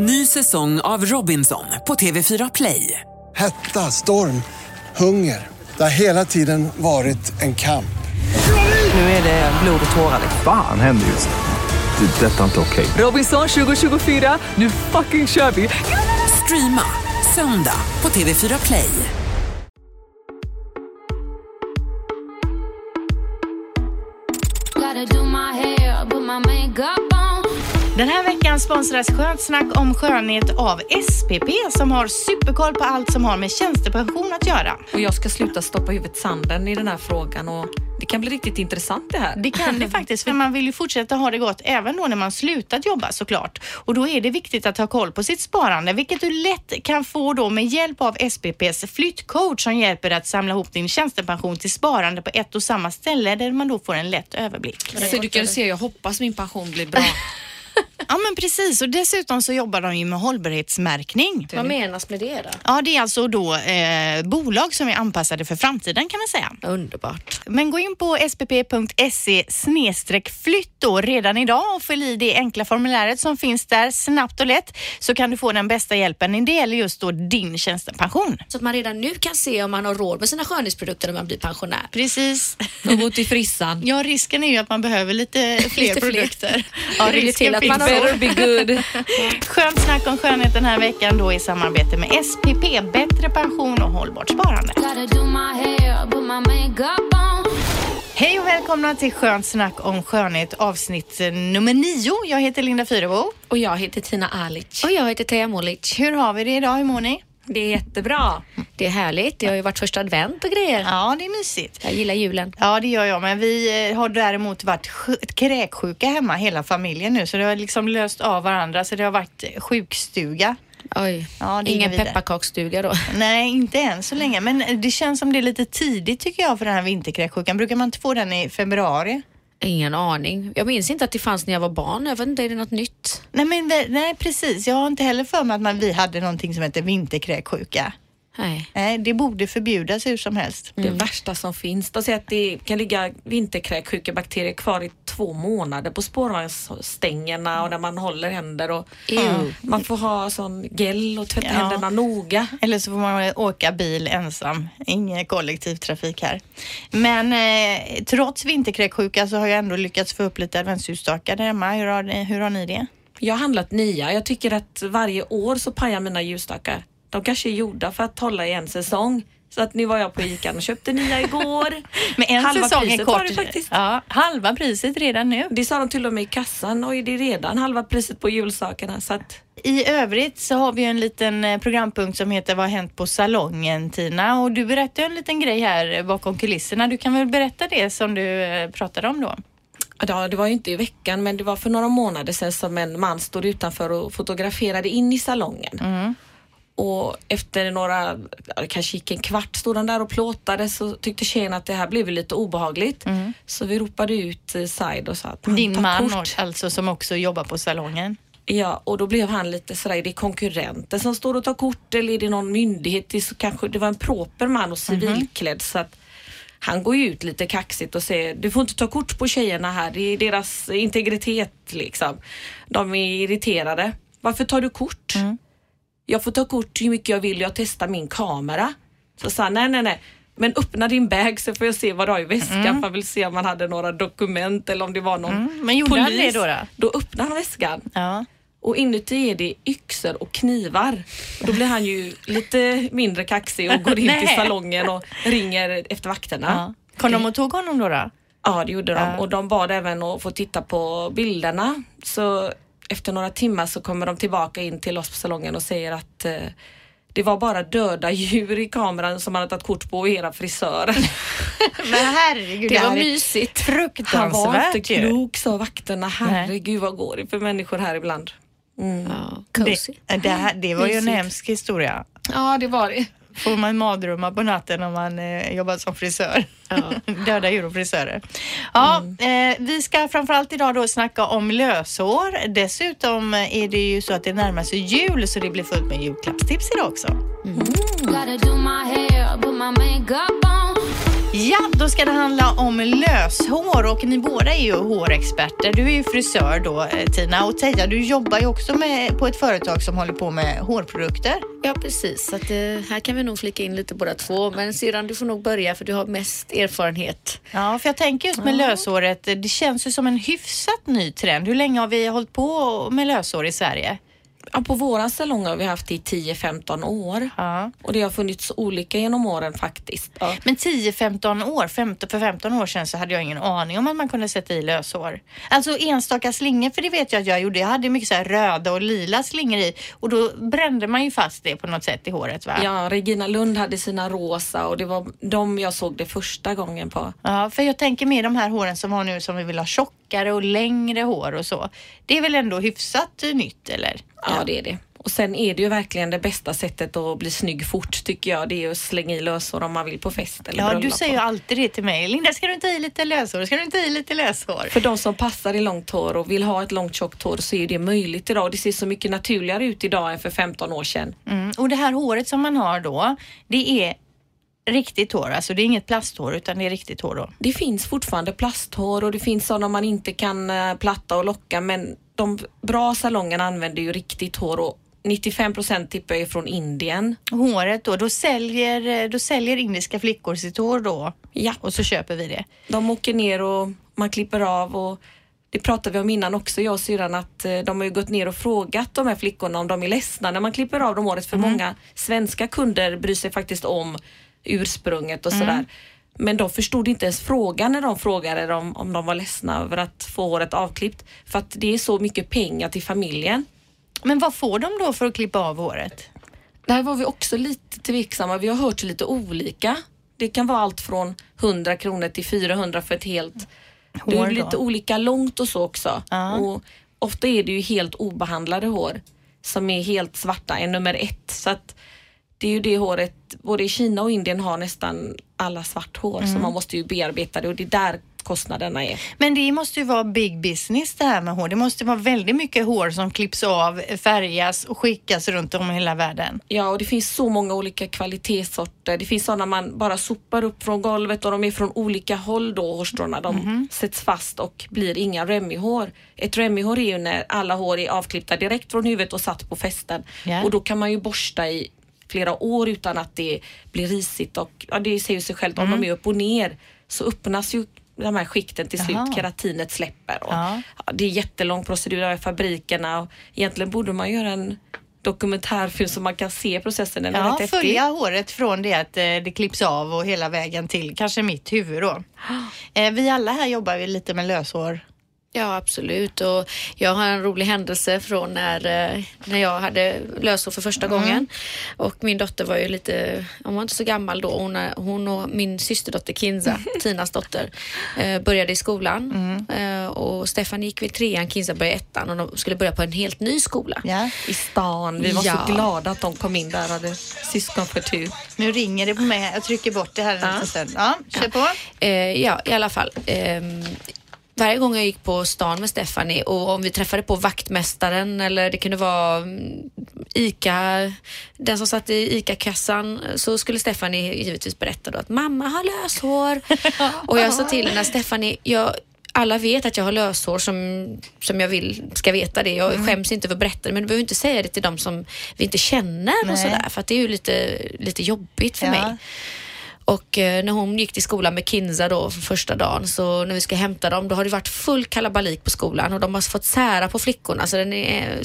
Ny säsong av Robinson på TV4 Play. Hetta, storm, hunger. Det har hela tiden varit en kamp. Nu är det blod och tårar. Fan händer just nu. Det. är Detta är inte okej. Robinson 2024, nu fucking kör vi! Streama söndag på TV4 Play. Gotta do my hair, put my makeup. Den här veckan sponsras Skönt snack om skönhet av SPP som har superkoll på allt som har med tjänstepension att göra. Och jag ska sluta stoppa huvudet i sanden i den här frågan och det kan bli riktigt intressant det här. Det kan det faktiskt, för man vill ju fortsätta ha det gott även då när man slutat jobba såklart. Och då är det viktigt att ha koll på sitt sparande, vilket du lätt kan få då med hjälp av SPPs flyttcoach som hjälper att samla ihop din tjänstepension till sparande på ett och samma ställe där man då får en lätt överblick. Så du kan se, jag hoppas min pension blir bra. Ja men precis och dessutom så jobbar de ju med hållbarhetsmärkning. Vad menas med det då? Ja, det är alltså då eh, bolag som är anpassade för framtiden kan man säga. Underbart. Men gå in på spp.se flytt då redan idag och fyll i det enkla formuläret som finns där snabbt och lätt så kan du få den bästa hjälpen. Det gäller just då din tjänstepension. Så att man redan nu kan se om man har råd med sina skönhetsprodukter när man blir pensionär. Precis. Och gå till frissan. Ja, risken är ju att man behöver lite fler Lite fler. produkter. Vill ju har Better be good. Skönt snack om skönhet den här veckan då i samarbete med SPP, bättre pension och hållbart sparande. Hej och välkomna till Skönt snack om skönhet avsnitt eh, nummer nio. Jag heter Linda Fyrebo. Och jag heter Tina Alic. Och jag heter Teija Molic. Hur har vi det idag? Hur mår ni? Det är jättebra. Det är härligt. Det har ju varit första advent och grejer. Ja, det är mysigt. Jag gillar julen. Ja, det gör jag, men vi eh, har däremot varit sj- kräksjuka hemma hela familjen nu, så det har liksom löst av varandra, så det har varit sjukstuga. Oj, Ja, ingen pepparkaksstuga då. Nej, inte än så länge, men eh, det känns som det är lite tidigt tycker jag för den här vinterkräksjukan. Brukar man inte få den i februari? Ingen aning. Jag minns inte att det fanns när jag var barn. Jag vet inte, är det något nytt? Nej, men nej precis. Jag har inte heller för mig att man, vi hade någonting som heter vinterkräksjuka. Nej. Nej, det borde förbjudas hur som helst. Det värsta som finns. De säger att det kan ligga vinterkräksjuka bakterier kvar i två månader på spårvagnsstängerna och där man håller händer. Och Ew. Man får ha sån gel och tvätta Ja. händerna noga. Eller så får man åka bil ensam. Ingen kollektivtrafik här. Men eh, trots vinterkräksjuka så har jag ändå lyckats få upp lite adventsljusstakar där hemma. Hur har, ni, hur har ni det? Jag har handlat nya. Jag tycker att varje år så pajar mina ljusstakar. De kanske är gjorda för att hålla i en säsong. Så att nu var jag på Ica och köpte nya igår. Men en Halva säsong är priset kort. var det faktiskt. Ja, halva priset redan nu. Det sa de till och med i kassan och det är redan halva priset på julsakerna. Så att I övrigt så har vi en liten eh, programpunkt som heter Vad har hänt på salongen Tina? Och du berättade en liten grej här bakom kulisserna. Du kan väl berätta det som du eh, pratade om då? Ja, det var ju inte i veckan men det var för några månader sedan som en man stod utanför och fotograferade in i salongen. Mm. Och efter några, det kanske gick en kvart, stod han där och plåtade så tyckte tjejen att det här blev lite obehagligt. Så vi ropade ut eh, Said och sa att han Mm. Din man kort. alltså som också jobbar på salongen. Ja, och då blev han lite sådär, är det konkurrenter som står och tar kort eller är det någon myndighet? Det, så kanske, det var en proper man och Mhm. civilklädd så att han går ju ut lite kaxigt och säger du får inte ta kort på tjejerna här, det är deras integritet liksom. De är irriterade. Varför tar du kort? Mm. Jag får ta kort hur mycket jag vill, jag testar min kamera. Så sa han, nej nej nej. Men öppna din bag så får jag se vad du har i väskan för jag vill se om han hade några dokument eller om det var någon Mm, men gjorde han polis. det då, då? Då öppnade han väskan Ja. och inuti är det yxor och knivar. Då blir han ju lite mindre kaxig och går in till salongen och ringer efter vakterna. ja. Kom de och tog honom då? då? Ja, det gjorde de. Ja. Och de bad även att få titta på bilderna. Så efter några timmar så kommer de tillbaka in till oss på salongen och säger att eh, det var bara döda djur i kameran som man hade tagit kort på och era frisörer. Men herregud, Det var mysigt. Han var fruktansvärt inte klok sa vakterna. Herregud vad går det för människor här ibland. Ja, cozy. Det, det, här, det var ju en hemsk historia. Ja, det var det. Får man mardrömmar på natten om man eh, jobbar som frisör. Döda djur och frisörer. Ja, eh, vi ska framförallt idag då snacka om lösår. Dessutom är det ju så att det närmar sig jul så det blir fullt med julklappstips idag också. Gotta do Ja, då ska det handla om löshår och ni båda är ju hårexperter. Du är ju frisör då eh, Tina och Teija, du jobbar ju också med, på ett företag som håller på med hårprodukter. Ja, precis. Så att, eh, här kan vi nog flika in lite båda två. Men syrran, du får nog börja för du har mest erfarenhet. Ja, för jag tänker just med löshåret, det känns ju som en hyfsat ny trend. Hur länge har vi hållit på med löshår i Sverige? Ja, på våran salong har vi haft det i 10-15 år Ja. och det har funnits olika genom åren faktiskt. Ja. Men 10-15 år, 15, för 15 år sedan så hade jag ingen aning om att man kunde sätta i löshår. Alltså enstaka slingor, för det vet jag att jag gjorde. Jag hade mycket så här röda och lila slingor i och då brände man ju fast det på något sätt i håret va? Ja, Regina Lund hade sina rosa och det var de jag såg det första gången på. Ja, för jag tänker med de här håren som har nu som vi vill ha tjockare och längre hår och så. Det är väl ändå hyfsat nytt eller? Ja, det är det. Och sen är det ju verkligen det bästa sättet att bli snygg fort tycker jag. Det är att slänga i löshår om man vill på fest eller Ja, du säger ju alltid det till mig. Linda, ska du inte i lite löshår? Ska du inte i lite löshår? För de som passar i långt hår och vill ha ett långt tjockt hår så är det möjligt idag. Det ser så mycket naturligare ut idag än för 15 år sedan. Mm. Och det här håret som man har då, det är riktigt hår. Alltså det är inget plasthår utan det är riktigt hår då. Det finns fortfarande plasthår och det finns sådana man inte kan eh, platta och locka men de bra salongerna använder ju riktigt hår och 95 procent tippar är från Indien. Håret då, då säljer, då säljer indiska flickor sitt hår då Ja, och så köper vi det. de åker ner och man klipper av och det pratade vi om innan också, jag och syrran, att eh, de har ju gått ner och frågat de här flickorna om de är ledsna när man klipper av dem håret. För många svenska kunder bryr sig faktiskt om ursprunget och sådär. Men de förstod inte ens frågan när de frågade dem om de var ledsna över att få håret avklippt. För att det är så mycket pengar till familjen. Men vad får de då för att klippa av håret? Där var vi också lite tveksamma. Vi har hört lite olika. Det kan vara allt från 100 kronor till 400 för ett helt det är Hår ju då? lite olika långt och så också. Ja. Och ofta är det ju helt obehandlade hår som är helt svarta, är nummer ett. Så att det är ju det håret, både i Kina och Indien har nästan alla svart hår Mm. så man måste ju bearbeta det och det är där kostnaderna är. Men det måste ju vara big business det här med hår. Det måste vara väldigt mycket hår som klipps av, färgas och skickas runt om i hela världen. Ja, och det finns så många olika kvalitetssorter. Det finns sådana man bara sopar upp från golvet och de är från olika håll då, hårstråna. De Mhm. sätts fast och blir inga remihår. Ett remihår är ju när alla hår är avklippta direkt från huvudet och satt på fästen. Ja. Och då kan man ju borsta i flera år utan att det blir risigt och ja, det säger sig självt, Mm. om de är upp och ner så öppnas ju de här skikten till slut, Jaha. keratinet släpper. Och, Ja. det är jättelång procedur i fabrikerna och egentligen borde man göra en dokumentärfilm så man kan se processen. Den Ja, följa håret från det att eh, det klipps av och hela vägen till kanske mitt huvud då. Eh, vi alla här jobbar ju lite med löshår. Ja, absolut. Och jag har en rolig händelse från när, eh, när jag hade löshår för första gången. Och min dotter var ju lite, hon var inte så gammal då. Hon, är- hon och min systerdotter Kinza, Tinas dotter, eh, började i skolan. Eh, och Stefan gick väl trean, Kinza började ettan och de skulle börja på en helt ny skola. Ja. i stan. Vi var Ja. så glada att de kom in där och hade syskonförtur. Nu ringer det på mig. Jag trycker bort det här en liten stund. Ja, kör på. Eh, ja, i alla fall. Varje gång jag gick på stan med Stephanie och om vi träffade på vaktmästaren eller det kunde vara mm, ICA, den som satt i ICA-kassan så skulle Stephanie givetvis berätta då att mamma har löshår. och jag sa till henne, Stephanie, jag alla vet att jag har löshår som, som jag vill ska veta det. Jag skäms inte för att berätta det men du behöver inte säga det till dem som vi inte känner Nej. och sådär för att det är ju lite, lite jobbigt för Ja. mig. Och eh, när hon gick till skolan med Kinza då för första dagen så när vi ska hämta dem då har det varit full kalabalik på skolan och de har fått sära på flickorna. Så den är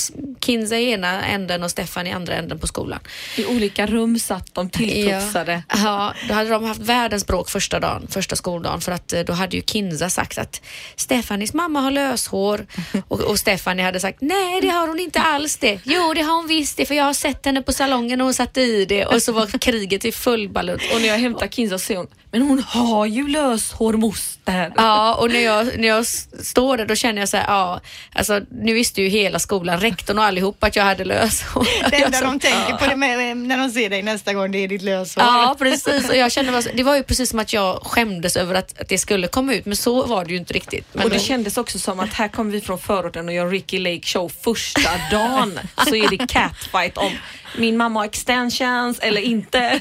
Kinza i ena änden och Stefan i andra änden på skolan. I olika rum satt de tilltufsade. Ja, ja, då hade de haft världens bråk första dagen, första skoldagen för att eh, då hade ju Kinza sagt att Stefanis mamma har löshår och, och Stefanie hade sagt nej det har hon inte alls det. Jo det har hon visst det för jag har sett henne på salongen och hon satte i det och så var kriget i full balutt. Och när jag hämtar Kinza så säger hon, men hon har ju löshår moster. Ja, och när jag, när jag står där då känner jag så här, ja, alltså nu visste ju hela skolan, rektorn och allihop att jag hade löshår. Det enda de tänker på det med, när de ser dig nästa gång det är ditt löshår. Ja, precis. Och jag kände, det var ju precis som att jag skämdes över att, att det skulle komma ut, men så var det ju inte riktigt. Men och det då- kändes också som att här kommer vi från förorten och gör Ricky Lake show första dagen så är det catfight om min mamma har extensions eller inte.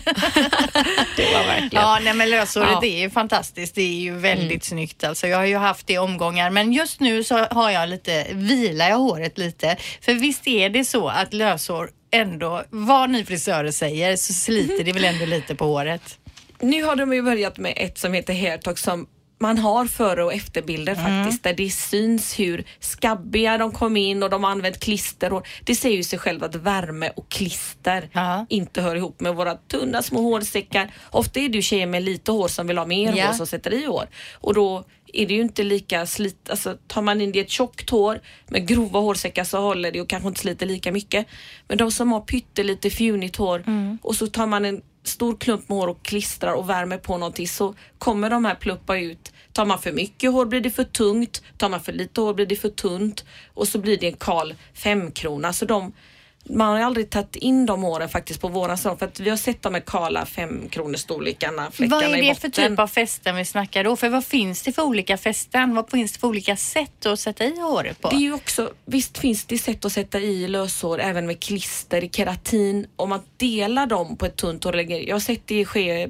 det var verkligen. Ja, nej men löshåret Ja. är ju fantastiskt. Det är ju väldigt snyggt alltså. Jag har ju haft det i omgångar men just nu så har jag lite, vilar jag håret lite. För visst är det så att löshår ändå, vad ni frisörer säger så sliter det väl ändå lite på håret. Nu har de ju börjat med ett som heter Hairtalk som man har före och efterbilder faktiskt där det syns hur skabbiga de kom in och de har använt klister. Och det säger ju sig själv att värme och klister Ja. inte hör ihop med våra tunna små hårsäckar. Ofta är det ju tjejer med lite hår som vill ha mer Ja. hår som sätter i hår och då är det ju inte lika slit, alltså tar man in det i ett tjockt hår med grova hårsäckar så håller det och kanske inte sliter lika mycket. Men de som har pyttelite fjunigt hår och så tar man en stor klump med hår och klistrar och värmer på någonting så kommer de här pluppa ut. Tar man för mycket hår blir det för tungt, tar man för lite hår blir det för tunt och så blir det en kal femkrona. Så de, man har aldrig tagit in de håren faktiskt på våran salong för att vi har sett de här kala femkronorstorlekarna, fläckarna Vad är det för typ av fästen vi snackar då? För vad finns det för olika fästen? Vad finns det för olika sätt att sätta i håret på? Det är ju också, visst finns det sätt att sätta i löshår även med klister, keratin, om man delar dem på ett tunt hår. Jag har sett det ske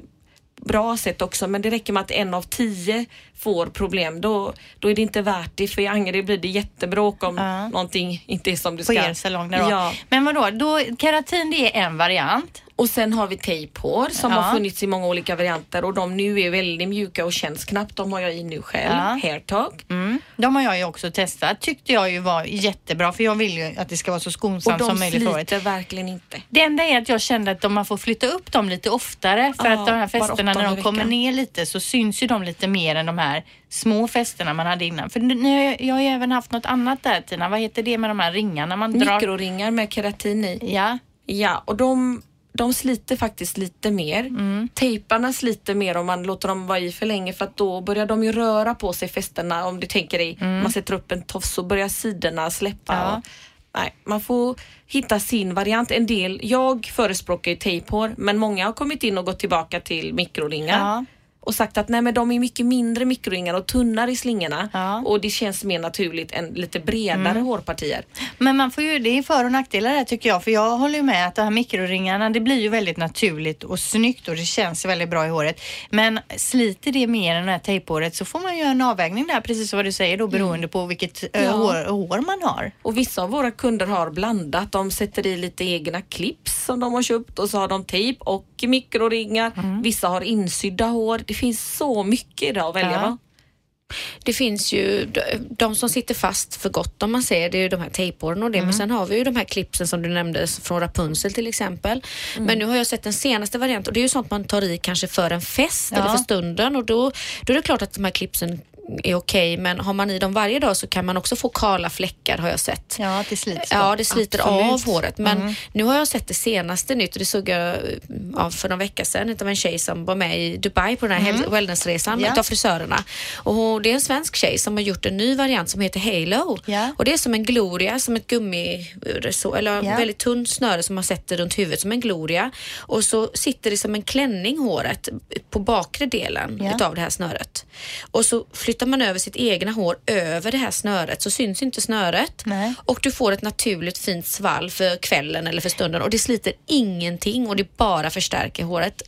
bra sätt också men det räcker med att en av tio får problem då, då är det inte värt det för i Angered blir det jättebråk om Ja. någonting inte är som det på ska. er salong där. Ja. Men vadå, då, keratin det är en variant. Och sen har vi tejphår som Ja. har funnits i många olika varianter och de nu är väldigt mjuka och känns knappt. De har jag i nu själv. Ja. Hairtalk. Mm. De har jag ju också testat. Tyckte jag ju var jättebra för jag vill ju att det ska vara så Och skonsamt de som möjligt för håret. sliter verkligen inte. Det enda är att jag kände att man får flytta upp dem lite oftare för Ja, att de här fästena när de kommer veckan. ner lite så syns ju de lite mer än de här små fästena man hade innan. För nu, jag har ju även haft något annat där Tina. Vad heter det med de här ringarna man drar? Mikroringar med keratin i. Ja, Ja, och de, de sliter faktiskt lite mer. Mm. Tejparna sliter mer om man låter dem vara i för länge för att då börjar de ju röra på sig fästena. Om du tänker dig, man sätter upp en tofs så börjar sidorna släppa. Mm. Ja. Och, nej, man får hitta sin variant. En del, jag förespråkar ju tejphår men många har kommit in och gått tillbaka till mikroringar. Ja. Och sagt att nej men de är mycket mindre mikroringar och tunnare i slingorna Ja. och det känns mer naturligt än lite bredare hårpartier. men man får ju, det är för och nackdelar här tycker jag. För jag håller ju med att de här mikroringarna, det blir ju väldigt naturligt och snyggt och det känns väldigt bra i håret. Men sliter det mer än det här tejphåret så får man ju en avvägning där, precis som vad du säger då, beroende på vilket eh, Ja. hår, hår man har. Och vissa av våra kunder har blandat. De sätter i lite egna clips som de har köpt och så har de tejp och mikroringar. Mm. Vissa har insydda hår. Det finns så mycket idag att välja Ja. Det finns ju de, som sitter fast för gott om man säger, det är ju de här tejphåren och det. Mm. Men sen har vi ju de här clipsen som du nämnde från Rapunzel till exempel. Mm. Men nu har jag sett den senaste varianten och det är ju sånt man tar i kanske för en fest Ja. eller för stunden och då, då är det klart att de här clipsen är okej men har man i dem varje dag så kan man också få kala fläckar har jag sett. Ja, det slits då. Ja, det sliter Absolut. av håret. Men Mm. nu har jag sett det senaste nytt och det såg jag ja, för några veckor sedan utav en tjej som var med i Dubai på den här mm. wellnessresan Ja. utav frisörerna. Och det är en svensk tjej som har gjort en ny variant som heter Halo. Ja. Och det är som en gloria, som ett gummi, så, eller Ja. väldigt tunn snöre som man sätter runt huvudet som en gloria. Och så sitter det som en klänning håret på bakre delen Ja. utav det här snöret. Och så flyttar man över sitt egna hår över det här snöret så syns inte snöret. Nej. Och du får ett naturligt fint svall för kvällen eller för stunden och det sliter ingenting och det bara förstärker håret.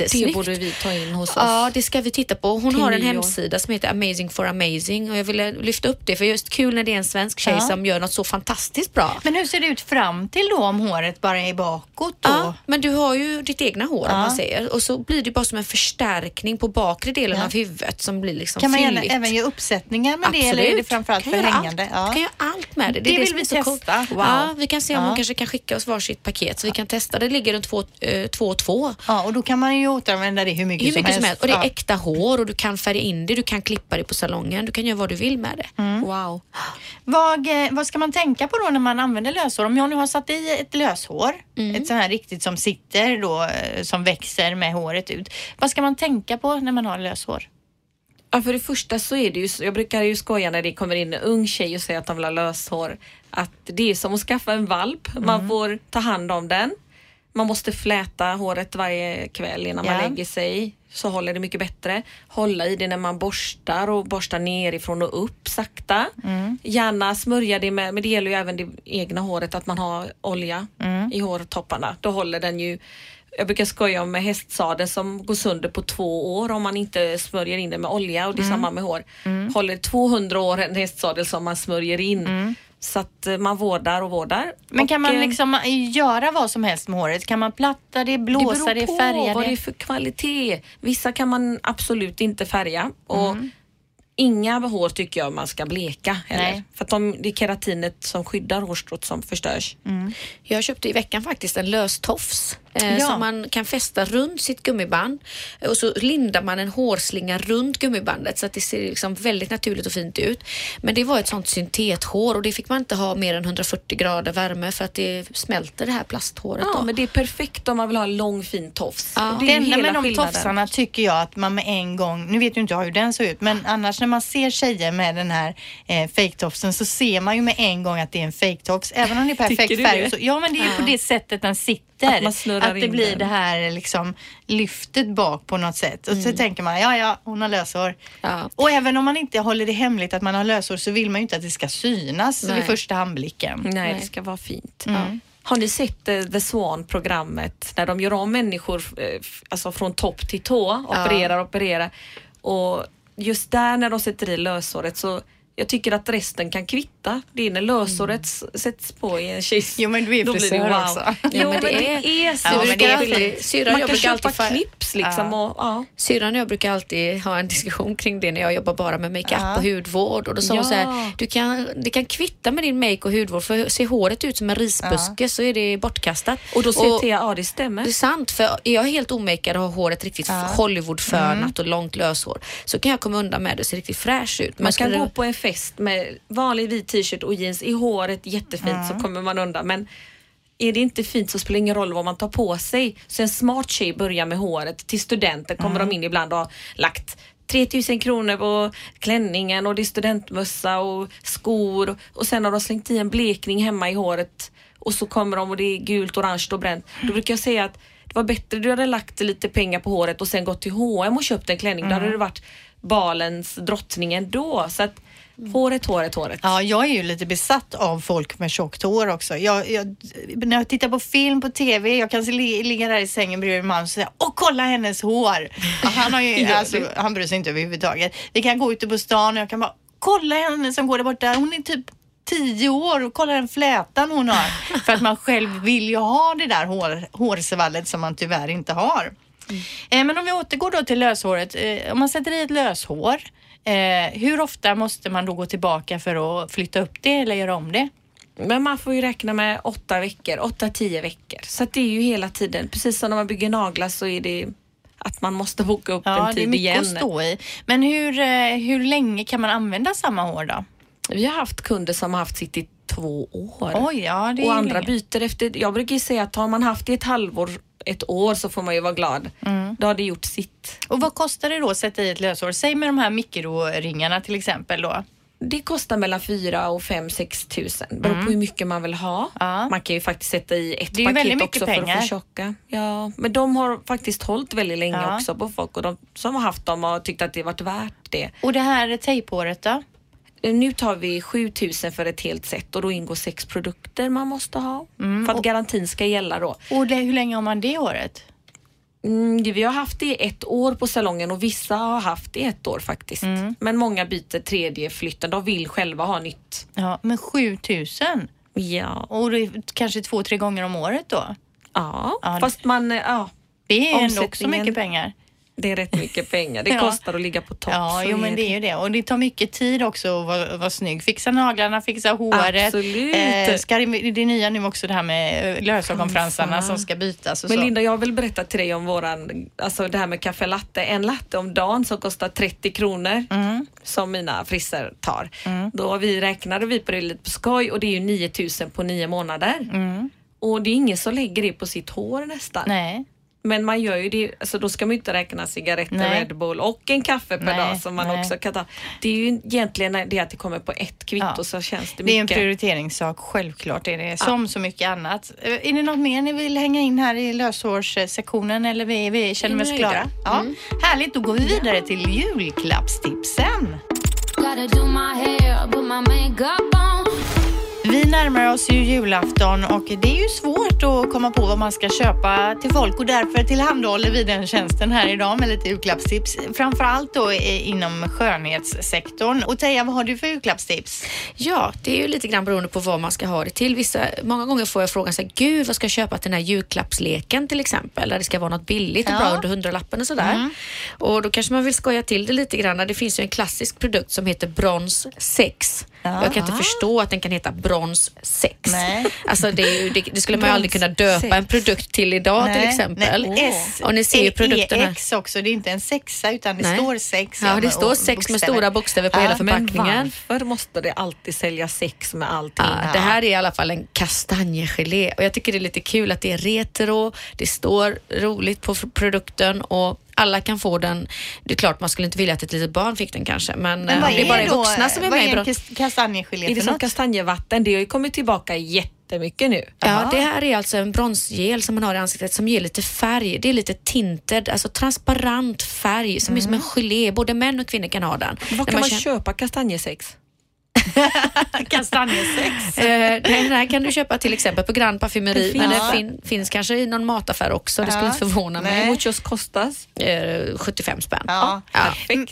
Jättesnyggt. Det borde vi ta in hos oss. Ja, det ska vi titta på. Hon Till har en hemsida som heter Amazing for Amazing och jag ville lyfta upp det för just kul när det är en svensk tjej Ja. som gör något så fantastiskt bra. Men hur ser det ut fram till då om håret bara är bakåt då? Ja, men du har ju ditt egna hår om Ja. man säger och så blir det bara som en förstärkning på bakre delen Ja. av huvudet som blir liksom Kan man gärna även göra uppsättningar med det eller är det framförallt Kan för hängande? Ja. Kan göra allt med det. Det är vill som vi testa. Wow. Ja, vi kan se om hon kanske kan skicka oss varsitt paket så vi kan testa. Det ligger runt två, eh, två och två. ja, och då kan man ju återanvända det hur mycket, Hur mycket som helst. Och det är äkta hår och du kan färga in det, du kan klippa det på salongen, du kan göra vad du vill med det. Mm. Wow. Vad, eh, vad ska man tänka på då när man använder löshår? Om jag nu har satt i ett löshår, Mm. ett sånt här riktigt som sitter då, eh, som växer med håret ut. Vad ska man tänka på när man har löshår? Ja, för det första så är det ju, jag brukar ju skoja när det kommer in en ung tjej och säger att de vill ha löshår, att det är som att skaffa en valp. Man får ta hand om den. Man måste fläta håret varje kväll innan man Ja. lägger sig. Så håller det mycket bättre. Hålla i det när man borstar och borsta nerifrån och upp sakta. Gärna smörja det med, men det gäller ju även det egna håret, att man har olja i hårtopparna. Då håller den ju jag brukar skoja om med som går sönder på två år om man inte smörjer in den med olja och det är samma med hår. Håller 200 år en hästsadel som man smörjer in. Så att eh, man vårdar och vårdar. Men och, kan man eh, liksom eh, göra vad som helst med håret? Kan man platta det, blåsa det, det beror färga på vad det är det? för kvalitet. Vissa kan man absolut inte färga och Mm. inga hår tycker jag man ska bleka heller. Nej. För att de, det är keratinet som skyddar hårstrået som förstörs. Jag köpte i veckan faktiskt en lös tofs eh, Ja. som man kan fästa runt sitt gummiband och så lindar man en hårslinga runt gummibandet så att det ser liksom väldigt naturligt och fint ut. Men det var ett sånt syntethår och det fick man inte ha mer än 140 grader värme för att det smälter det här plasthåret. Ja, då. men det är perfekt om man vill ha en lång fin tofs. Ja. Det Det enda hela med de skillnaden. tofsarna tycker jag att man med en gång, nu vet ju inte jag hur den ser ut, men annars när man ser tjejer med den här eh, fejktofsen så ser man ju med en gång att det är en fejktofs. Även om det är perfekt färg. Så, ja men det är ju på det sättet den sitter. Att man snurrar att det blir den. det här liksom lyftet bak på något sätt. Och så tänker man, ja ja hon har löshår. Ja. Och även om man inte håller det hemligt att man har löshår så vill man ju inte att det ska synas Nej. vid första anblicken. Nej, Nej. det ska vara fint. Mm. Har ni sett eh, The Swan-programmet när de gör om människor eh, alltså från topp till tå, opererar, opererar och just där när de sätter i löshåret så jag tycker att resten kan kvitta. Det är när löshåret s- sätts på i en tjej. Jo, men du är frisör wow. också. Jo men det är så. Ja, Det men det är Man jag kan brukar köpa alltid clips liksom och ja. Syrran och jag brukar alltid ha en diskussion kring det när jag jobbar bara med makeup Ja. och hudvård. Och då sa hon Ja. så här, du kan, det kan kvitta med din make och hudvård för ser håret ut som en risbuske så är det bortkastat. Och då säger Thea, ja det stämmer. Det är sant, för är jag helt omakead och har håret riktigt Hollywoodfönat och långt löshår så kan jag komma undan med det och se riktigt fräsch ut. Men Man kan gå på en fest med vanlig vit t-shirt och jeans i håret jättefint så kommer man undan. Men är det inte fint så spelar det ingen roll vad man tar på sig. Så en smart tjej börjar med håret. Till studenter kommer de in ibland och har lagt 3000 kronor på klänningen och det är studentmössa och skor och sen har de slängt i en blekning hemma i håret och så kommer de och det är gult, orange och bränt. Då brukar jag säga att det var bättre du hade lagt lite pengar på håret och sen gått till H&M och köpt en klänning. Då hade det varit balens drottning ändå. Så att håret, håret, håret. Ja, jag är ju lite besatt av folk med tjockt hår också. Jag, jag, när jag tittar på film på TV, jag kan li, ligga där i sängen bredvid min man och säga Åh, kolla hennes hår! Ja, Han, har ju, alltså, han bryr sig inte överhuvudtaget. Vi kan gå ute på stan och jag kan bara kolla henne som går där borta. Hon är typ tio år och kolla den flätan hon har. För att man själv vill ju ha det där hår, hårsvallet som man tyvärr inte har. Eh, men om vi återgår då till löshåret. Eh, om man sätter i ett löshår, eh, hur ofta måste man då gå tillbaka för att flytta upp det eller göra om det? Men man får ju räkna med åtta veckor, åtta, tio veckor. Så att det är ju hela tiden, precis som när man bygger naglar så är det att man måste boka upp Ja, en det är tid mycket igen. att stå i. Men hur, eh, hur länge kan man använda samma hår då? Vi har haft kunder som har haft sitt i två år. Oj, ja och andra länge. byter efter, jag brukar ju säga att har man haft det ett halvår, ett år så får man ju vara glad. Mm. Då har det gjort sitt. Och vad kostar det då att sätta i ett löshår? Säg med de här mikroringarna till exempel då. Det kostar mellan 4 och 5 6 tusen. Beror på hur mycket man vill ha. Mm. Ja. Man kan ju faktiskt sätta i ett Det är paket också för pengar. att få tjocka. Ja, men de har faktiskt hållit väldigt länge Ja. också på folk och de som har haft dem har tyckt att det varit värt det. Och det här tejphåret då? Nu tar vi 7000 för ett helt set och då ingår sex produkter man måste ha Mm, för att garantin ska gälla då. Och det, hur länge har man det håret? Mm, vi har haft det i ett år på salongen och vissa har haft det i ett år faktiskt. Mm. Men många byter tredje flytten. De vill själva ha nytt. Ja, men 7000? Ja, Och det är kanske två, tre gånger om året då? ja. Ja, fast man, ja, Det är ändå också mycket pengar. Det är rätt mycket pengar. Det Ja. kostar att ligga på topp. Ja, jo, men det är ju det. Och det tar mycket tid också att vara, vara snygg. Fixa naglarna, fixa håret. Absolut. Eh, ska det, det är nya nu också det här med lösögonfransarna som ska bytas Men så. Linda, jag vill berätta till dig om våran, alltså det här med kaffe latte. En latte om dagen som kostar 30 kronor Mm. som mina frisser tar. Då har vi räknade vi på det lite på skoj och det är ju 9000 på nio månader. Och det är ingen som lägger det på sitt hår nästan. Nej. Men man gör ju det, alltså då ska man ju inte räkna cigaretter, Nej. Red Bull och en kaffe per Nej, dag som man nej. också kan ta. Det är ju egentligen det att det kommer på ett kvitto Ja. så känns det Det är en mycket. prioriteringssak, självklart är det. Som så mycket annat. Eh, Är det något mer ni vill hänga in här i löshårssektionen eller vi, vi känner Vi oss klara? Ja. Härligt, då går vi vidare till julklappstipsen. Gotta do my hair, put my makeup. Vi närmar oss ju julafton och det är ju svårt att komma på vad man ska köpa till folk och därför tillhandahåller vi den tjänsten här idag med lite julklappstips. Framförallt då i- inom skönhetssektorn. Och Teija, vad har du för julklappstips? Ja, det är ju lite grann beroende på vad man ska ha det till. Vissa, många gånger får jag frågan så här, gud vad ska jag köpa till den här julklappsleken till exempel, där det ska vara något billigt och Ja. Mm. bra under hundralappen och sådär. Och då kanske man vill skoja till det lite grann. Det finns ju en klassisk produkt som heter Brons 6. Ja. Jag kan inte förstå att den kan heta Brons 6. Nej. Alltså det, det, det skulle man aldrig kunna döpa Brons en produkt till idag till exempel. Nej, S, och ni ser ju produkterna. EX också, det är inte en sexa utan det Nej. står sex. Ja, det står och sex med bokstäver. stora bokstäver på Ja, hela Men förpackningen. varför måste det alltid sälja sex med allting? Ja, det här är i alla fall en kastanjegelé och jag tycker det är lite kul att det är retro, det står roligt på produkten och alla kan få den. Det är klart man skulle inte vilja att ett litet barn fick den kanske men, Men eh, vad det är är bara då, vuxna som är vad med i är en kastanjegelé Är det för som kastanjevatten? Det har ju kommit tillbaka jättemycket nu. Ja, det här är alltså en bronsgel som man har i ansiktet som ger lite färg. Det är lite tinted, alltså transparent färg som är som en gelé. Både män och kvinnor kan ha den. Var kan man känner- köpa kastanjesex? Kastanjesex. Eh, den här kan du köpa till exempel på Grand Parfumeri Det men det det. fin, finns kanske i någon mataffär också. Det skulle inte förvåna mig. Muchos kostas. Eh, 75 spänn. Ja.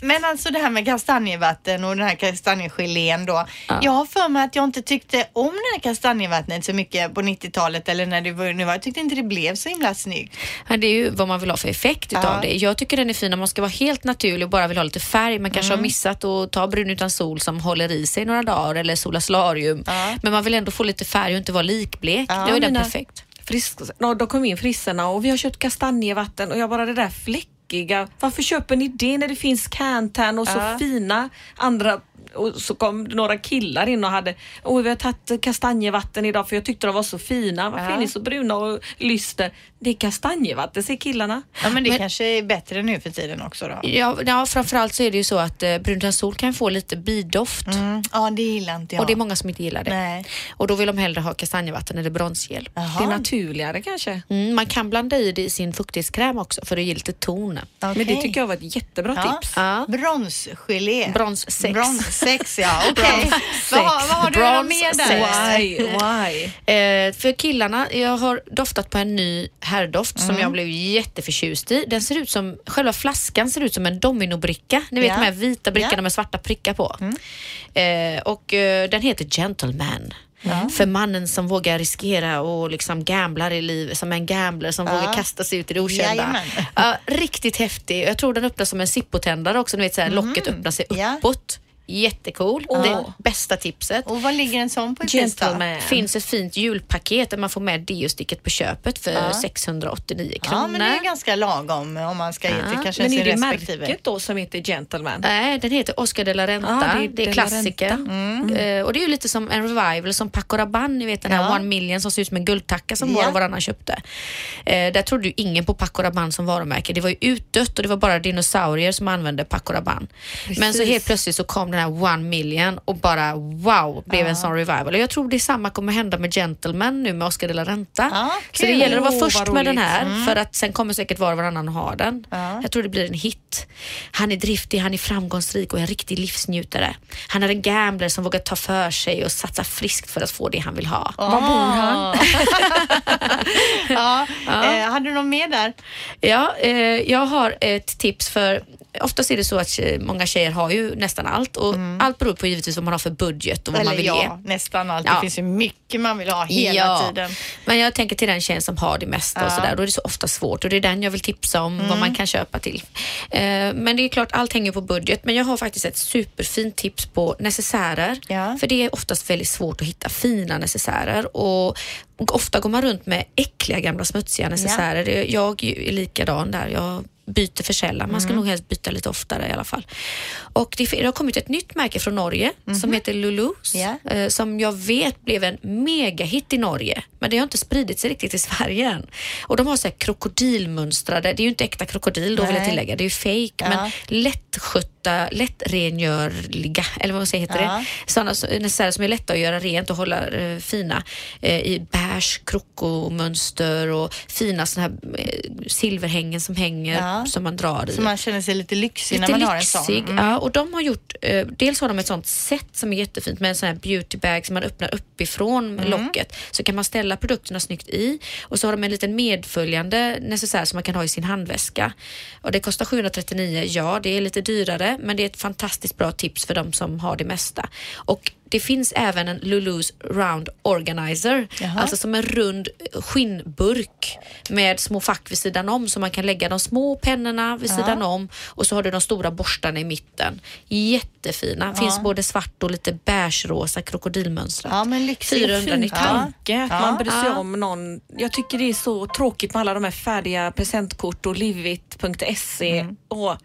Men alltså det här med kastanjevatten och den här kastanjegelén då. Jag har för mig att jag inte tyckte om det här kastanjevattnet så mycket på 90-talet eller när det var nu var. Jag tyckte inte det blev så himla snyggt. Ja, det är ju vad man vill ha för effekt utav Ja. det. Jag tycker den är fin om man ska vara helt naturlig och bara vill ha lite färg. Man kanske Mm. har missat att ta brun utan sol som håller i sig några dagar eller solarium. Men man vill ändå få lite färg och inte vara likblek. Ja, Då är den perfekt. Frisk, no, då kom in frissorna och vi har köpt kastanjevatten och jag bara det där fläckiga. Varför köper ni det när det finns Cantan och så Ja. fina andra och så kom några killar in och hade, åh vi har tagit kastanjevatten idag för jag tyckte de var så fina. Varför Ja. är ni så bruna och lyster? Det är kastanjevatten säger killarna. Ja men det Men- kanske är bättre nu för tiden också då. Ja, ja, framförallt så är det ju så att eh, sol kan få lite bidoft. Mm. Ja det gillar inte jag. Och det är många som inte gillar det. Nej. Och då vill de hellre ha kastanjevatten eller bronsgel. Det är naturligare kanske. Mm, man kan blanda i det i sin fuktighetskräm också för att ge lite ton. Men det tycker jag var ett jättebra Ja. tips. Ja. Bronsgelé. Brons sex. Ja, okej. vad, har- vad har du Brons mer sex. där? Why? Why? Eh, för killarna, jag har doftat på en ny herrdoft Mm. som jag blev jätteförtjust i. Den ser ut som, själva flaskan ser ut som en dominobricka. Ni vet Ja. de här vita brickorna Ja. Mm. med svarta prickar på. Eh, och eh, den heter Gentleman. För mannen som vågar riskera och liksom gamblar i livet, som en gambler som vågar kasta sig ut i det okända. Jajamän. Ja, riktigt häftig. Jag tror den öppnas som en Zippo-tändare också. Ni vet, så här, Locket öppnar sig Ja. uppåt. Jättecool. Det är bästa tipset. Och vad ligger en sån på i pris? Gentleman. finns ett fint julpaket där man får med deosticket på köpet för 689 kronor. Ja men det är ganska lagom om man ska ge till kanske Men sin är det respektive. märket då som heter Gentleman? Nej, den heter Oscar de la Renta. Ja, det, det är är De la klassiker. Renta. Eh, och det är ju lite som en revival som Paco Rabanne, ni vet den här Ja. One Million som ser ut som en guldtacka som Ja. var och varannan köpte. Eh, där trodde ju ingen på Paco Rabanne som varumärke. Det var ju utdött och det var bara dinosaurier som använde Paco Rabanne. Men så Precis. helt plötsligt så kom den här One Million och bara wow, blev en sån revival. Och jag tror det samma kommer hända med Gentleman nu med Oscar de la Renta. Ja, så det gäller att vara Åh, först med den här för att sen kommer säkert var och varannan ha den. Jag tror det blir en hit. Han är driftig, han är framgångsrik och en riktig livsnjutare. Han är en gambler som vågar ta för sig och satsa friskt för att få det han vill ha. Var bor han? ja. Eh, hade du något mer där? Ja, eh, jag har ett tips för Oftast är det så att många tjejer har ju nästan allt och allt beror på givetvis vad man har för budget och vad Eller man vill ja, ge. nästan allt. Ja. Det finns ju mycket man vill ha hela ja. tiden. Men jag tänker till den tjejen som har det mesta och Ja. sådär. Då är det så ofta svårt och det är den jag vill tipsa om Mm. vad man kan köpa till. Eh, men det är klart, allt hänger på budget. Men jag har faktiskt ett superfint tips på necessärer. Ja. För det är oftast väldigt svårt att hitta fina necessärer och, och ofta går man runt med äckliga gamla smutsiga necessärer. Jag är likadan där. Jag byter för sällan. Man ska nog helst byta lite oftare i alla fall. Och det, det har kommit ett nytt märke från Norge som heter Lulus. Eh, Som jag vet blev en megahit i Norge. Men det har inte spridit sig riktigt i Sverige än. Och de har så krokodilmönstrade, det är ju inte äkta krokodil då vill jag Nej. tillägga, det är ju fake. Ja. Men lättskötta, lättrengörliga, eller vad säger heter Ja. det? Sådana här som är lätta att göra rent och hålla eh, fina eh, i beige krokomönster och fina såna här eh, silverhängen som hänger Ja. som man drar i. Så man känner sig lite lyxig Lite när man har en sån. lyxig, Mm. ja. Och de har gjort, eh, dels har de ett sånt set som är jättefint med en sån här beauty bag som man öppnar uppifrån Mm. locket. Så kan man ställa produkterna snyggt i och så har de en liten medföljande necessär som man kan ha i sin handväska. Och det kostar 739, ja det är lite dyrare men det är ett fantastiskt bra tips för de som har det mesta. Och det finns även en Lulus Round Organizer, Jaha. alltså som en rund skinnburk med små fack vid sidan om så man kan lägga de små pennorna vid sidan om och så har du de stora borstarna i mitten. Jättefina, finns både svart och lite beige-rosa krokodilmönstrat. Ja, men lyxigt. 490. Ja. tanke att Ja. man bryr sig Ja. om någon. Jag tycker det är så tråkigt med alla de här färdiga presentkort och livit.se. Och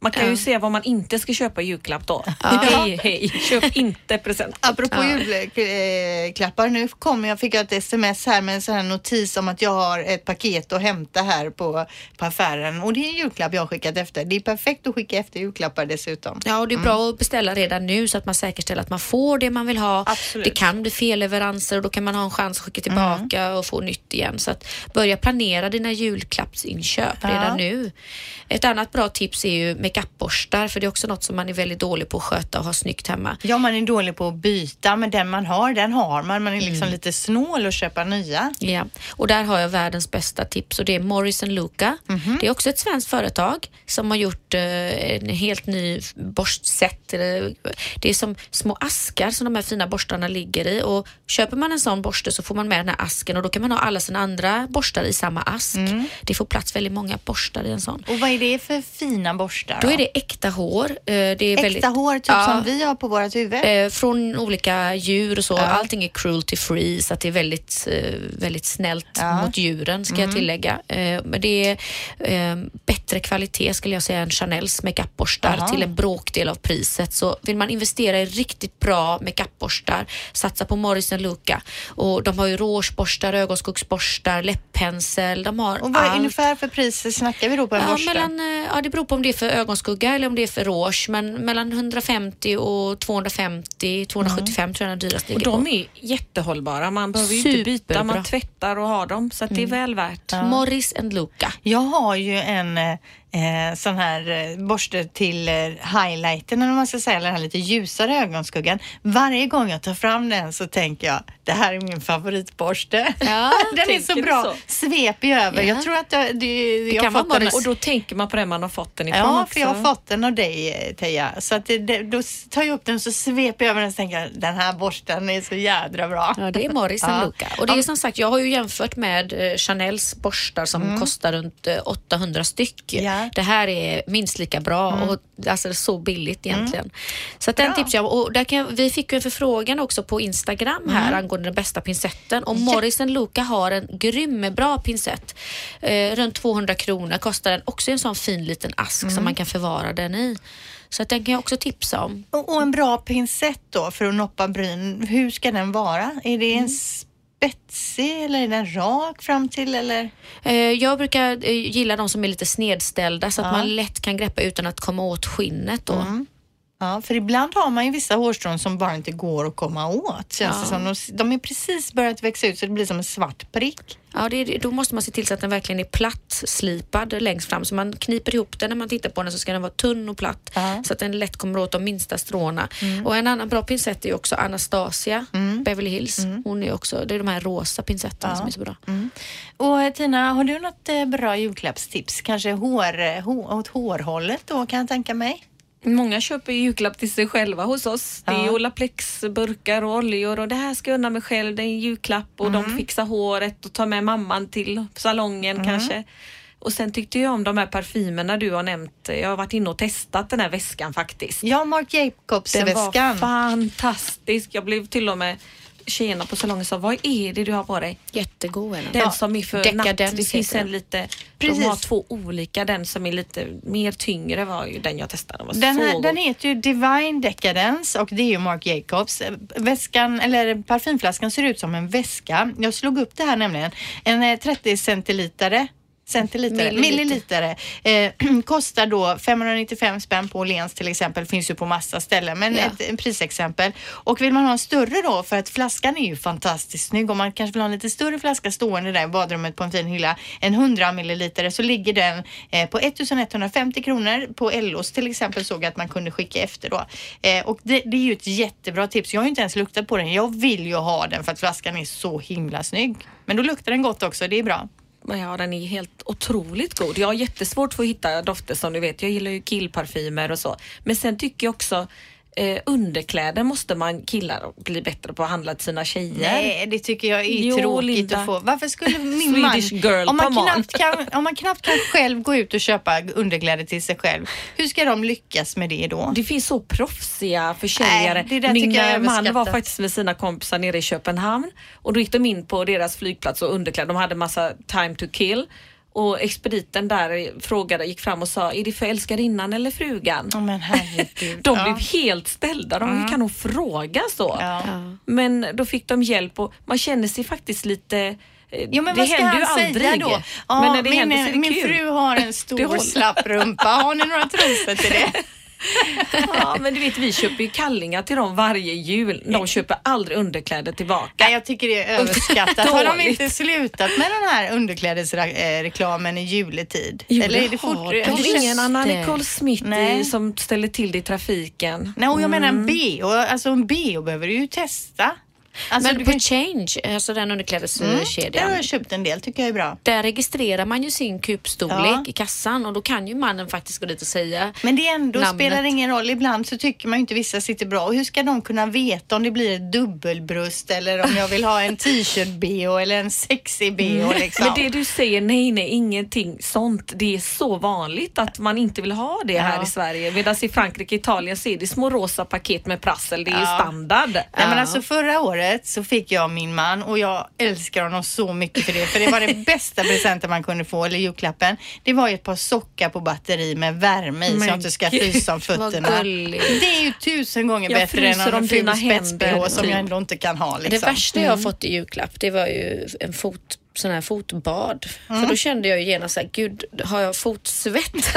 man kan ju se vad man inte ska köpa i julklapp då. Hej hej, köp inte present. Apropå julklappar, nu kommer jag, fick jag ett sms här med en sån här notis om att jag har ett paket att hämta här på, på affären och det är en julklapp jag har skickat efter. Det är perfekt att skicka efter julklappar dessutom. Ja, och det är bra att beställa redan nu så att man säkerställer att man får det man vill ha. Absolut. Det kan bli felleveranser och då kan man ha en chans att skicka tillbaka och få nytt igen. Så att börja planera dina julklappsinköp Ja. redan nu. Ett annat bra tips är ju makeupborstar för det är också något som man är väldigt dålig på att sköta och ha snyggt hemma. Ja, man är dålig på att byta, men den man har, den har man. Man är liksom Mm. lite snål att köpa nya. Ja, och där har jag världens bästa tips och det är Morris Luca. Det är också ett svenskt företag som har gjort eh, en helt ny borstset. Eller- Det är som små askar som de här fina borstarna ligger i och köper man en sån borste så får man med den här asken och då kan man ha alla sina andra borstar i samma ask. Det får plats väldigt många borstar i en sån. Och vad är det för fina borstar? Då är det äkta hår. eh, Det är Äkta väldigt, hår, typ Ja. som vi har på vårt huvud? Eh, från olika djur och så. Ja. Allting är cruelty free så att det är väldigt, eh, väldigt snällt Ja. Mm. mot djuren ska jag tillägga. Men det är bättre kvalitet skulle jag säga än Chanels makeupborstar till en bråkdel av priset. Så vill man investera i riktigt bra makeupborstar, satsa på Morris Luca. Och de har ju rougebborstar, ögonskuggsborstar, läpppensel. De har och vad är allt. ungefär för pris snackar vi då på en Ja, borste? mellan, ja, det beror på om det är för ögonskugga eller om det är för rouge. Men mellan 150 och 250, 275 tror jag den dyraste Och ligger de på. är jättehållbara. Man behöver ju inte byta, man tvättar och har dem. Så att det är väl värt. Morris and Luca. Jag har ju en eh, sån här eh, borste till eh, highlighten, eller vad man ska säga, eller den här lite ljusare ögonskuggan. Varje gång jag tar fram den så tänker jag, det här är min favoritborste. Ja, den är så bra så? svepig över. Ja. Jag tror att jag, det, jag kan fått den. Morris. Och då tänker man på den man har fått den ifrån Ja, också. för jag har fått den av dig eh, Teija. Så att det, det, då tar jag upp den så sveper jag över den och tänker jag, den här borsten är så jädra bra. Ja, det är Morris Ja. Luca. Och det är som sagt, jag har ju jämfört med eh, Chanels borstar som kostar runt eh, 800 styck. Mm. Ja. Mm. Det här är minst lika bra och alltså så billigt egentligen. Så att den tipsar jag och där kan Vi fick ju en förfrågan också på Instagram här Mm. angående den bästa pincetten och Morris and Luca har en grym bra pincett. Eh, runt 200 kronor kostar den. Också en sån fin liten ask Mm. som man kan förvara den i. Så att den kan jag också tipsa om. Och, och en bra pincett då för att noppa bryn, hur ska den vara? Är det en spetsig eller är den rak fram till eller? Eh, Jag brukar eh, gilla de som är lite snedställda så att Ja. man lätt kan greppa utan att komma åt skinnet då. Mm. Ja, för ibland har man ju vissa hårstrån som bara inte går att komma åt. Känns Ja. det som. De, de är precis börjat växa ut så det blir som en svart prick. Ja, det då måste man se till så att den verkligen är platt slipad längst fram. Så man kniper ihop den när man tittar på den så ska den vara tunn och platt Ja. Mm. så att den lätt kommer åt de minsta stråna. Och en annan bra pincett är också Anastasia Beverly Hills. Hon är också, det är de här rosa pincetterna Ja. som är så bra. Och eh, Tina, har du något eh, bra julklappstips? Kanske hår, eh, hår, åt hårhållet då kan jag tänka mig? Många köper ju julklapp till sig själva hos oss. Det är Ja. Olaplex-burkar och oljor och det här ska jag unna mig själv. Det är en julklapp och Mm. de fixar håret och tar med mamman till salongen kanske. Och sen tyckte jag om de här parfymerna du har nämnt. Jag har varit inne och testat den här väskan faktiskt. Ja, Marc Den var Jacobs-väskan. fantastisk. Jag blev till och med tjejerna på salongen sa, vad är det du har på dig? Jättegod är den. Den som är för natt. Dekadens Det finns en lite, Precis. de har två olika. Den som är lite mer tyngre var ju den jag testade. Den var Den, så här, god. den heter ju Divine Decadence och det är ju Marc Jacobs. Väskan, eller parfymflaskan ser ut som en väska. Jag slog upp det här nämligen. En eh, 30 centilitare centiliter, Milliliter. milliliter, eh, kostar då 595 spänn på Åhléns till exempel, finns ju på massa ställen, men Ja. ett, en prisexempel. Och vill man ha en större då, för att flaskan är ju fantastiskt snygg, om man kanske vill ha en lite större flaska stående där i badrummet på en fin hylla, en 100 milliliter, så ligger den eh, på 1150 kronor. På Ellos till exempel såg jag att man kunde skicka efter då. Eh, och det, det är ju ett jättebra tips. Jag har ju inte ens luktat på den. Jag vill ju ha den för att flaskan är så himla snygg. Men då luktar den gott också, det är bra. Men Ja, den är helt otroligt god. Jag har jättesvårt för att hitta dofter som du vet. Jag gillar ju killparfymer och så. Men sen tycker jag också eh, underkläder måste man killar bli bättre på att handla till sina tjejer. Nej, det tycker jag är Jo, tråkigt Linda. att få. Varför skulle min man... Girl om, man knappt kan, om man knappt kan själv gå ut och köpa underkläder till sig själv, hur ska de lyckas med det då? Det finns så proffsiga försäljare. Nej, Min eh, man var faktiskt med sina kompisar nere i Köpenhamn och då gick de in på deras flygplats och underkläder. De hade massa time to kill och expediten där frågade, gick fram och sa, är det för älskarinnan eller frugan? Ja, men. De ja. blev helt ställda. De hur kan hon fråga så? Ja. Men då fick de hjälp och man känner sig faktiskt lite eh, Jo men det vad ska händer ju aldrig. säga då? Ja, men när det min, händer så är det min kul. fru har en stor slapp rumpa. Har ni några trosor till det? Ja, men du vet, vi köper ju kallingar till dem varje jul. De köper aldrig underkläder tillbaka. Nej, jag tycker det är överskattat. Har de inte slutat med den här underklädesreklamen i juletid? Jo, Eller är det det fortfarande? de. Just ingen Anna det. Nicole Smith Nej. som ställer till det i trafiken. Nej, och jag menar Mm. en bh. Alltså en bh behöver du ju testa. Alltså, Men på kan- Change, alltså den Mm, där underklädeskedjan. har jag köpt en del, tycker jag är bra. Där registrerar man ju sin kupstorlek Ja. i kassan och då kan ju mannen faktiskt gå dit och säga Men det ändå namnet. spelar ingen roll. Ibland så tycker man ju inte vissa sitter bra. Och hur ska de kunna veta om det blir ett dubbelbröst eller om jag vill ha en t-shirt-bh eller en sexig bh liksom? Men det du säger, nej, nej, ingenting sånt. Det är så vanligt att man inte vill ha det här Ja. i Sverige. Medan i Frankrike och Italien så är det små rosa paket med prassel. Det är Ja. standard. Nej, men alltså förra året så fick jag min man och jag älskar honom så mycket för det. För det var det bästa presenten man kunde få, eller julklappen. Det var ju ett par sockar på batteri med värme i så jag inte ska frysa om fötterna. Det är ju tusen gånger Jag bättre än en ful händer, som typ. jag ändå inte kan ha. Liksom. Det värsta jag har fått i julklapp det var ju en fot, sån här fotbad. För då kände jag ju genast såhär, gud har jag fotsvett?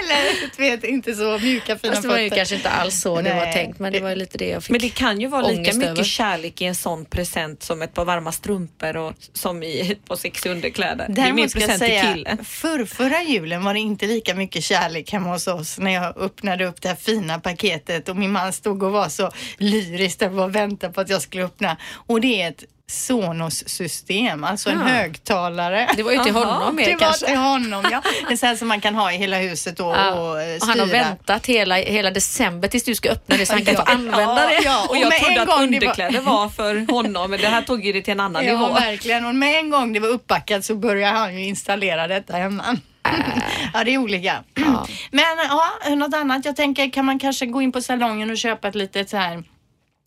eller du vet, inte så mjuka fina Fast det var ju kanske inte alls så det var tänkt men det var lite det jag fick Men det kan ju vara lika mycket över. kärlek i en sån present som ett par varma strumpor och som i ett par sexiga underkläder. det är Däremot jag present till säga, killen. för förra julen var det inte lika mycket kärlek hemma hos oss när jag öppnade upp det här fina paketet och min man stod och var så lyrisk där och väntade på att jag skulle öppna. Och det är ett Sonos-system, alltså en Ah. högtalare. Det var ju till Aha, honom mer det var kanske. till honom, ja. Det är så här som man kan ha i hela huset och, Ja. och eh, Och han har styra. väntat hela, hela december tills du ska öppna det så han kan få Ja. använda det. Ja, Och jag med trodde en att gång det var- underkläder var... för honom men det här tog ju det till en annan Ja, nivå. verkligen. Och med en gång det var uppbackat så började han ju installera detta hemma. Ja, det är olika. Ja. Men ja, något annat. Jag tänker, kan man kanske gå in på salongen och köpa ett litet så här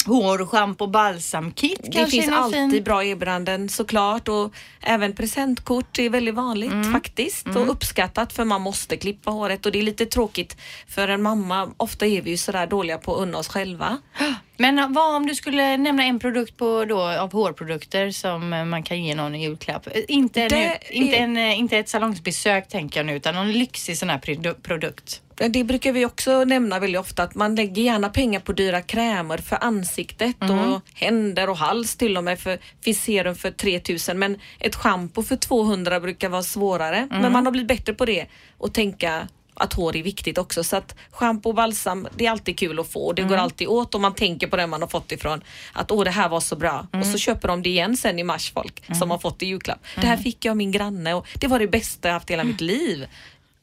hår, schampo, balsamkit Det kanske? finns i någon alltid fin- bra erbjudanden såklart och även presentkort är väldigt vanligt Mm. faktiskt och uppskattat för man måste klippa håret och det är lite tråkigt för en mamma. Ofta är vi ju sådär dåliga på att unna oss själva. Men vad om du skulle nämna en produkt på då, av hårprodukter som eh, man kan ge någon i julklapp? Eh, Inte, nu, är- inte, en, eh, inte ett salongsbesök tänker jag nu, utan någon lyxig sån här produ- produkt. Det brukar vi också nämna väldigt ofta att man lägger gärna pengar på dyra krämer för ansiktet och händer och hals till och med. För finns serum för 3000 men ett schampo för 200 brukar vara svårare. Men man har blivit bättre på det och tänka att hår är viktigt också. Så att schampo och balsam, det är alltid kul att få. Det går alltid åt och man tänker på det man har fått ifrån. Att åh, det här var så bra. Och så köper de det igen sen i mars folk som har fått det i julklapp. Det här fick jag av min granne och det var det bästa jag haft i hela mitt liv.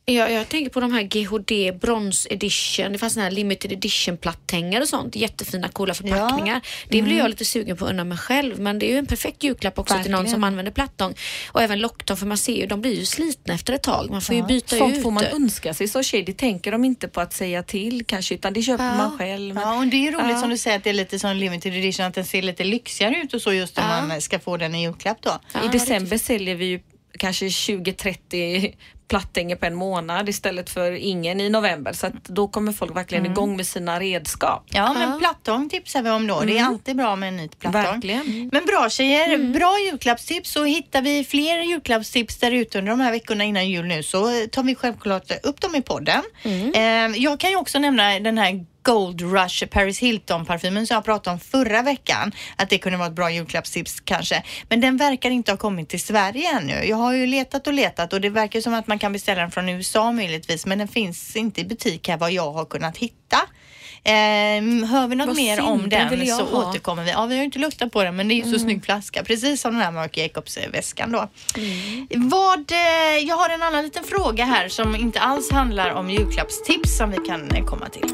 Jag, jag tänker på de här GHD Bronze Edition. Det fanns såna här limited edition platthängare och sånt. Jättefina coola förpackningar. Det blir jag lite sugen på att unna mig själv. Men det är ju en perfekt julklapp också till någon Verkligen. som använder plattång. Och även locktång för man ser ju, de blir ju slitna efter ett tag. Man får ju byta Sånt ut. får man önska sig. Så shady tänker de inte på att säga till kanske utan det köper man själv. Ja, och det är roligt Ja. som du säger att det är lite som limited edition, att den ser lite lyxigare ut och så just om Ja. man ska få den i julklapp då. I december säljer vi ju kanske 20-30 platthänger på en månad istället för ingen i november. Så att då kommer folk verkligen igång med sina redskap. Ja, men plattång tipsar vi om då. Det är alltid bra med en ny plattång. Verkligen. Men bra tjejer, bra julklappstips. Så hittar vi fler julklappstips där ute under de här veckorna innan jul nu så tar vi självklart upp dem i podden. Eh, jag kan ju också nämna den här Gold Rush Paris Hilton-parfymen som jag pratade om förra veckan. Att det kunde vara ett bra julklappstips kanske. Men den verkar inte ha kommit till Sverige ännu. Jag har ju letat och letat och det verkar som att man kan beställa den från USA möjligtvis. Men den finns inte i butik här vad jag har kunnat hitta. Eh, hör vi något Vad mer synd, om den så ha. återkommer vi. Ja, vi har ju inte luktat på den men det är ju så snygg flaska. Precis som den här Marc Jacobs eh, väskan då. Vad, eh, jag har en annan liten fråga här som inte alls handlar om julklappstips som vi kan eh, komma till.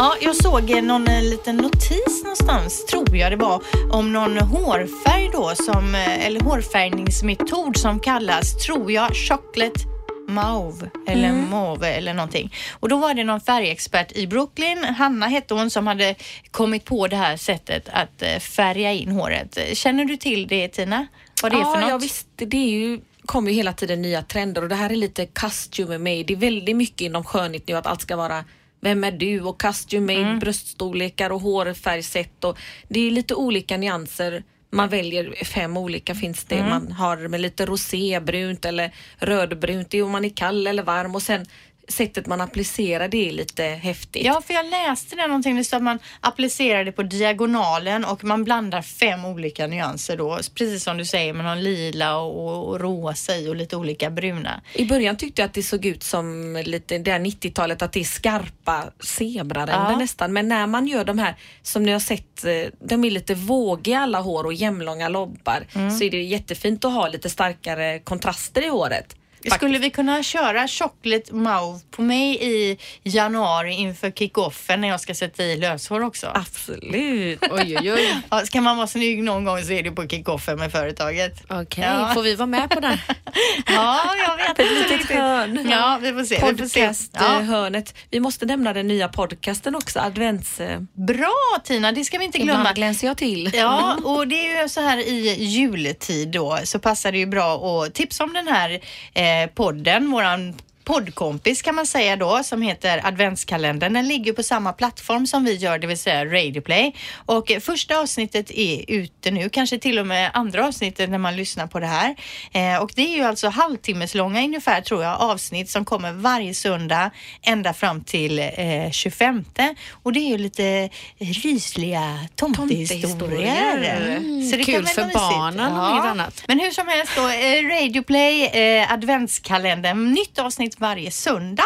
Ja, jag såg någon eh, liten notis någonstans, tror jag det var, om någon hårfärg då, som, eh, eller hårfärgningsmetod som kallas, tror jag, chocolate mauve eller mauve eller någonting. Och då var det någon färgexpert i Brooklyn, Hanna hette hon, som hade kommit på det här sättet att eh, färga in håret. Känner du till det Tina? Vad det är ja, för något? Ja, visst, det är ju kommer ju hela tiden nya trender och det här är lite custom made. Det är väldigt mycket inom skönhet nu att allt ska vara vem är du och custom made Mm. bröststorlekar och hårfärgsätt och det är lite olika nyanser. Man väljer fem olika finns det. Mm. Man har med lite rosébrunt eller rödbrunt. Det är om man är kall eller varm och sen sättet man applicerar det är lite häftigt. Ja, för jag läste det någonting. Det stod att man applicerar det på diagonalen och man blandar fem olika nyanser då. Precis som du säger, man har lila och, och rosa i och lite olika bruna. I början tyckte jag att det såg ut som lite det här 90-talet att det är skarpa zebraränder Ja. nästan. Men när man gör de här som ni har sett, eh, de är lite vågiga alla hår och jämnlånga lobbar Mm. så är det jättefint att ha lite starkare kontraster i håret. Skulle vi kunna köra chocolate mauve på mig i januari inför kickoffen när jag ska sätta i löshår också? Absolut. Oj, oj, oj. Ja, ska man vara snygg någon gång så är det på kickoffen med företaget. Okej, Ja. får vi vara med på den? Ja, jag vet inte litet riktigt. hörn. Ja, vi får se. Vi får se. Ja. Podcasthörnet. Vi måste nämna den nya podcasten också, advents... eh, Bra Tina, det ska vi inte glömma. Ibland glänser jag till. Ja, och det är ju så här i juletid då så passar det ju bra att tipsa om den här eh, Eh, podden, våran poddkompis kan man säga då som heter Adventskalendern. Den ligger på samma plattform som vi gör, det vill säga Radioplay. Och eh, första avsnittet är ute nu, kanske till och med andra avsnittet när man lyssnar på det här. Eh, och det är ju alltså halvtimmeslånga ungefär tror jag avsnitt som kommer varje söndag ända fram till eh, 25. Och det är ju lite rysliga tomtehistorier. Tomtehistorier. Så det Kul för barnen om inget annat. Men hur som helst då, eh, Radioplay eh, adventskalendern, nytt avsnitt varje söndag.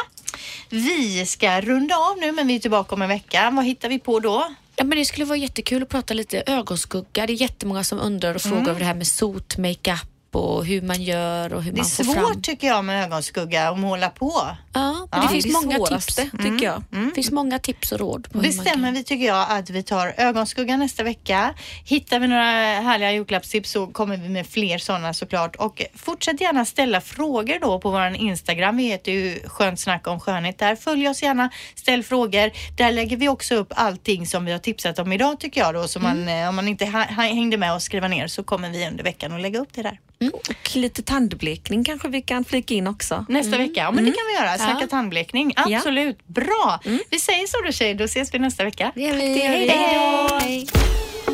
Vi ska runda av nu men vi är tillbaka om en vecka. Vad hittar vi på då? Ja, men det skulle vara jättekul att prata lite ögonskugga. Det är jättemånga som undrar och frågar över det här med sot, makeup och hur man gör och hur Det är man får svårt fram. tycker jag med ögonskugga att måla på. Ja, men Ja, det finns det är många svåraste, tips. tycker jag. Det finns många tips och råd. Bestämmer vi tycker jag att vi tar ögonskugga nästa vecka. Hittar vi några härliga julklappstips så kommer vi med fler sådana såklart. Och fortsätt gärna ställa frågor då på vår Instagram. Vi heter ju Skönt snack om skönhet där. Följ oss gärna, ställ frågor. Där lägger vi också upp allting som vi har tipsat om idag tycker jag då. Så man, eh, om man inte hängde med och skriva ner så kommer vi under veckan att lägga upp det där. Och lite tandblekning kanske vi kan flika in också. Nästa vecka, ja men det kan vi göra. Snacka Ja. tandblekning. Absolut, bra. Vi säger så då tjejer, då ses vi nästa vecka. Det gör vi. det gör vi. Hej då. Hej.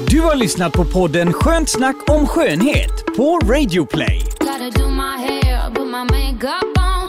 Du har lyssnat på podden Skönt snack om skönhet på Radio Play. Gotta do my hair, put my makeup on.